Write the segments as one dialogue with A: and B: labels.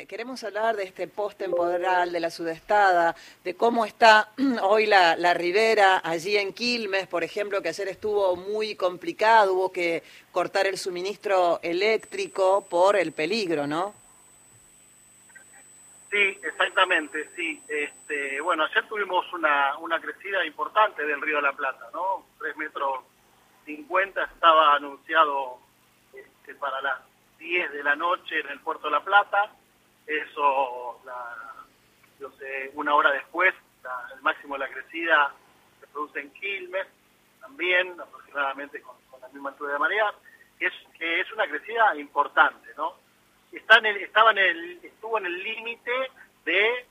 A: eh, queremos hablar de este post-temporal, de la sudestada, de cómo está hoy la, la ribera allí en Quilmes, por ejemplo, que ayer estuvo muy complicado, hubo que cortar el suministro eléctrico por el peligro, ¿no?
B: Sí, exactamente, sí. Este, bueno, ayer tuvimos una, una crecida importante del río de la Plata, ¿no? Tres metros cincuenta estaba anunciado este, para las 10 de la noche en el puerto de la Plata. Eso, la, sé, una hora después, el máximo de la crecida se produce en Quilmes, también aproximadamente con, la misma altura de marea, que es, es una crecida importante, ¿no? estaba en el, estuvo en el límite de,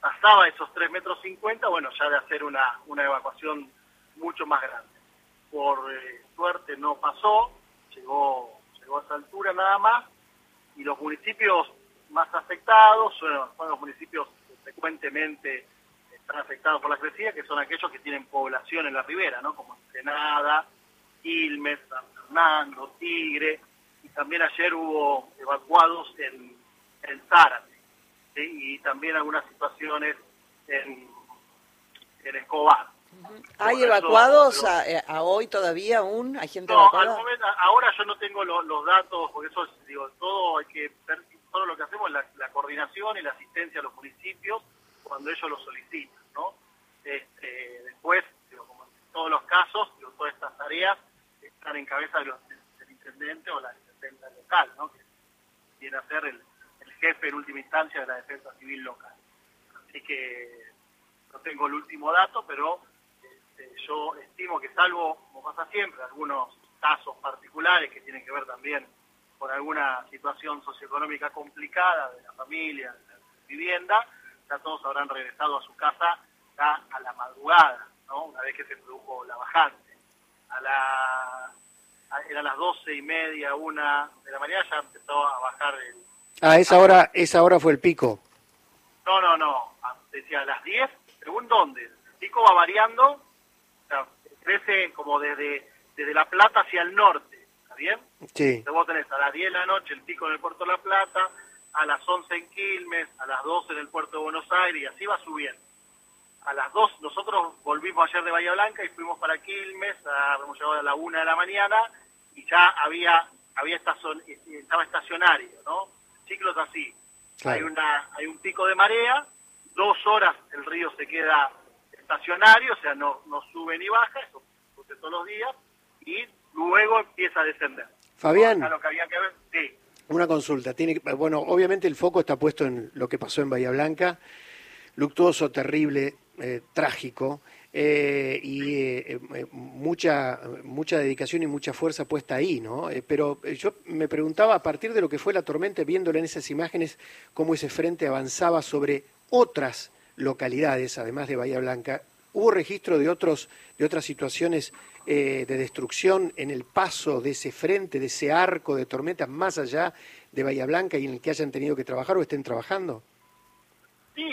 B: pasaba esos 3 metros 50, bueno, ya de hacer una, una evacuación mucho más grande. Por eh, suerte no pasó, llegó, llegó a esa altura nada más, y los municipios más afectados son, los municipios que frecuentemente están afectados por la crecida, que son aquellos que tienen población en la ribera, ¿no? Como Ensenada, Quilmes, San Fernando, Tigre, también ayer hubo evacuados en, en Zárate y también algunas situaciones en, en Escobar.
A: ¿Hay evacuados eh, a, hoy todavía aún? ¿Hay gente
B: no, Al momento, ahora yo no tengo los datos, porque eso digo, todo hay que todo lo que hacemos es la, coordinación y la asistencia a los municipios cuando ellos lo solicitan, ¿no? Este, después, digo, como en todos los casos, digo, todas estas tareas están en cabeza del intendente o la local, ¿no? que viene a ser el, jefe en última instancia de la defensa civil local. Así que no tengo el último dato, pero este, yo estimo que salvo, como pasa siempre, algunos casos particulares que tienen que ver también con alguna situación socioeconómica complicada de la familia, de la vivienda, ya todos habrán regresado a su casa ya a la madrugada, ¿no? una vez que se produjo la bajante. A la eran las doce y media, una de la mañana, ya empezó a bajar el...
C: Ah, esa hora, esa hora fue el pico.
B: No, no, no, decía a las 10, según dónde. El pico va variando, o sea, crece como desde, desde La Plata hacia el norte, ¿está bien?
C: Sí.
B: Entonces vos tenés a las 10 de la noche el pico en el puerto de La Plata, a las 11 en Quilmes, a las 12 en el puerto de Buenos Aires, y así va subiendo. A las 2, nosotros volvimos ayer de Bahía Blanca y fuimos para Quilmes, a, hemos llegado a la 1 de la mañana, y ya había, había estaba estacionario, ¿no? Ciclos así. Hay, una, hay un pico de marea, dos horas el río se queda estacionario, o sea, no, no sube ni baja, eso sucede todos los días, y luego empieza a descender.
C: Fabián.
B: Lo que había que ver, sí.
C: Una consulta. Tiene, bueno, obviamente el foco está puesto en lo que pasó en Bahía Blanca, luctuoso, terrible, eh, trágico. Eh, y eh, mucha, mucha dedicación y mucha fuerza puesta ahí, ¿no? pero yo me preguntaba, a partir de lo que fue la tormenta, viéndola en esas imágenes, cómo ese frente avanzaba sobre otras localidades, además de Bahía Blanca, ¿hubo registro de, otros, de otras situaciones de destrucción en el paso de ese frente, de ese arco de tormenta más allá de Bahía Blanca y en el que hayan tenido que trabajar o estén trabajando?
B: Sí,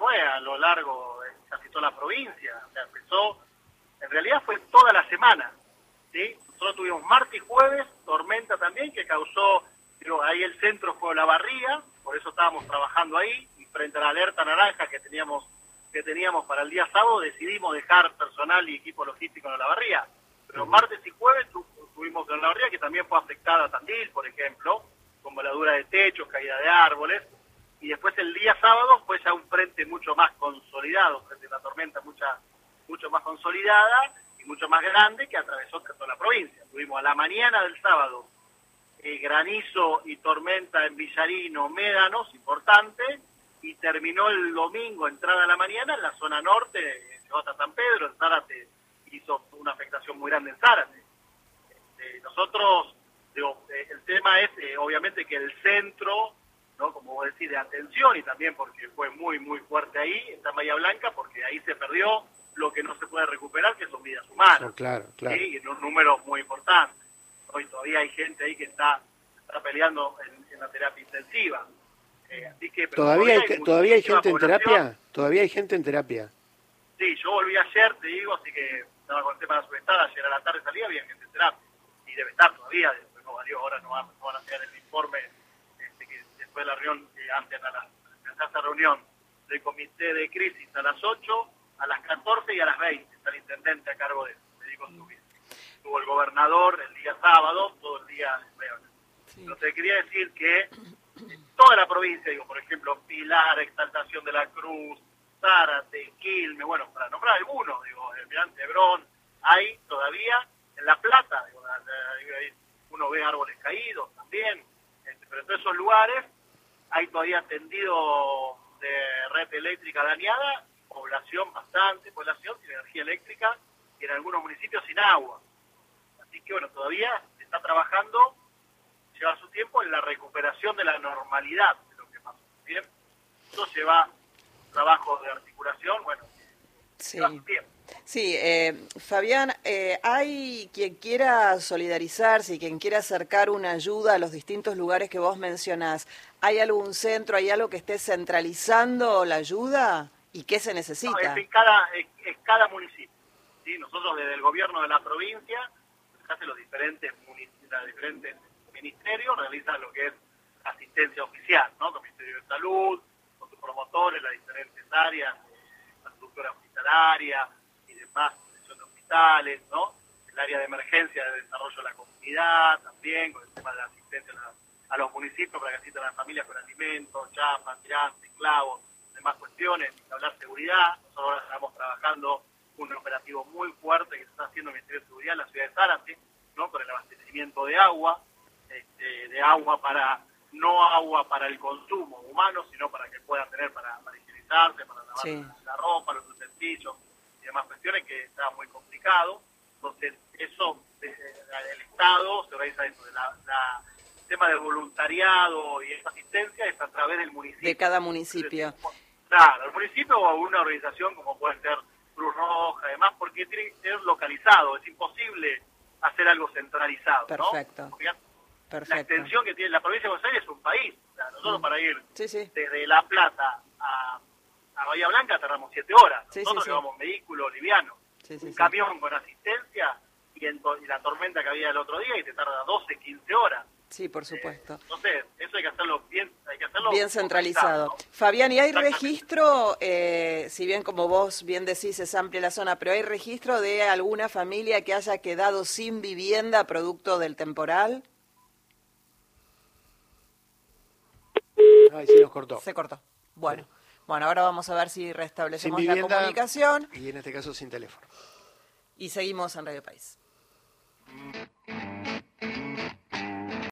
B: fue a lo largo casi toda la provincia. O sea, empezó, en realidad fue toda la semana. ¿sí? Nosotros tuvimos martes y jueves, tormenta también, que causó, ahí el centro fue la barría, por eso estábamos trabajando ahí, y frente a la alerta naranja que teníamos que teníamos para el día sábado, decidimos dejar personal y equipo logístico en la barría. Pero martes y jueves tuvimos en la barría, que también fue afectada a Tandil, por ejemplo, con voladura de techos, caída de árboles, y después el día sábado fue ya un frente mucho más consolidado, frente a la tormenta mucha, mucho más consolidada y mucho más grande que atravesó toda la provincia. Tuvimos a la mañana del sábado eh, granizo y tormenta en Villarino, Médanos, importante, terminó el domingo, entrada a la mañana, en la zona norte, llegó hasta San Pedro, en Zárate hizo una afectación muy grande en Zárate. Este, nosotros, digo, eh, el tema es eh, obviamente que el centro como vos decís, de atención y también porque fue muy, muy fuerte ahí, está Bahía Blanca, porque ahí se perdió lo que no se puede recuperar, que son vidas humanas.
C: claro, claro.
B: Y en un número muy importante. Hoy todavía hay gente ahí que está, está peleando en, la terapia intensiva.
C: Eh, así que, ¿Todavía, hay, ¿Todavía hay gente en terapia? ¿Todavía hay gente en terapia?
B: Sí, yo volví ayer, te digo, así que estaba con el tema de la subestada, ayer a la tarde salía, había gente en terapia. Y debe estar todavía, después no valió, ahora no van, no van a hacer el informe después de la reunión, eh, antes de la, esa reunión del comité de crisis a las 8, a las 14 y a las 20, está el intendente a cargo de Federico Subir. Estuvo el gobernador el día sábado, todo el día sí. Entonces quería decir que toda la provincia, digo, por ejemplo, Pilar, Exaltación de la Cruz, Zárate, Quilme, bueno, para nombrar algunos, digo, el Mirante Hebrón, hay todavía en La Plata, digo, uno ve árboles caídos también, este, pero en todos esos lugares hay todavía tendido de red eléctrica dañada, población bastante, población sin energía eléctrica y en algunos municipios sin agua. Así que bueno, todavía se está trabajando, lleva su tiempo en la recuperación de la normalidad de lo que pasó. Bien, eso lleva trabajo de articulación, bueno,
A: sí. Sí, eh, Fabián, eh, ¿hay quien quiera solidarizarse y quien quiera acercar una ayuda a los distintos lugares que vos mencionás? ¿Hay algún centro, hay algo que esté centralizando la ayuda? ¿Y qué se necesita?
B: es, en cada, es, cada municipio. ¿sí? Nosotros desde el gobierno de la provincia, los diferentes, los diferentes ministerios realizan lo que es asistencia oficial, ¿no? Con el Ministerio de Salud, con sus promotores, las diferentes áreas, la estructura hospitalaria y demás, de hospitales, ¿no? El área de emergencia de desarrollo de la comunidad también, con el tema de la asistencia a, los municipios para que asistan a las familias con alimentos, chapas, tirantes, clavos, demás cuestiones, hablar seguridad. Nosotros ahora estamos trabajando un operativo muy fuerte que se está haciendo en el Ministerio de Seguridad en la ciudad de Zárate, ¿no? Por el abastecimiento de agua, este, de agua para, no agua para el consumo humano, sino para que puedan tener para, para higienizarse, para lavar la ropa, los utensilios y demás cuestiones que está muy complicado. Entonces, eso, el Estado se organiza eso, de la, el tema del voluntariado y esa asistencia es a través del municipio.
A: De cada municipio.
B: Claro, el municipio o una organización como puede ser Cruz Roja, además, porque tiene que ser localizado, es imposible hacer algo centralizado.
A: Perfecto.
B: La extensión que tiene la provincia de Buenos Aires es un país. nosotros mm. para ir desde La Plata a, Bahía Blanca tardamos siete horas. nosotros llevamos vehículo liviano, un camión con asistencia y, en, y la tormenta que había el otro día y te tarda 12, 15 horas.
A: Sí, por supuesto.
B: entonces, eso hay que hacerlo bien, hay que hacerlo
A: bien centralizado. Fabián, ¿y hay registro, eh, si bien como vos bien decís es amplia la zona, pero hay registro de alguna familia que haya quedado sin vivienda producto del temporal?
C: Sí, nos cortó.
A: Se cortó. Bueno, bueno, ahora vamos a ver si restablecemos la comunicación.
C: Y en este caso sin teléfono.
A: Y seguimos en Radio País.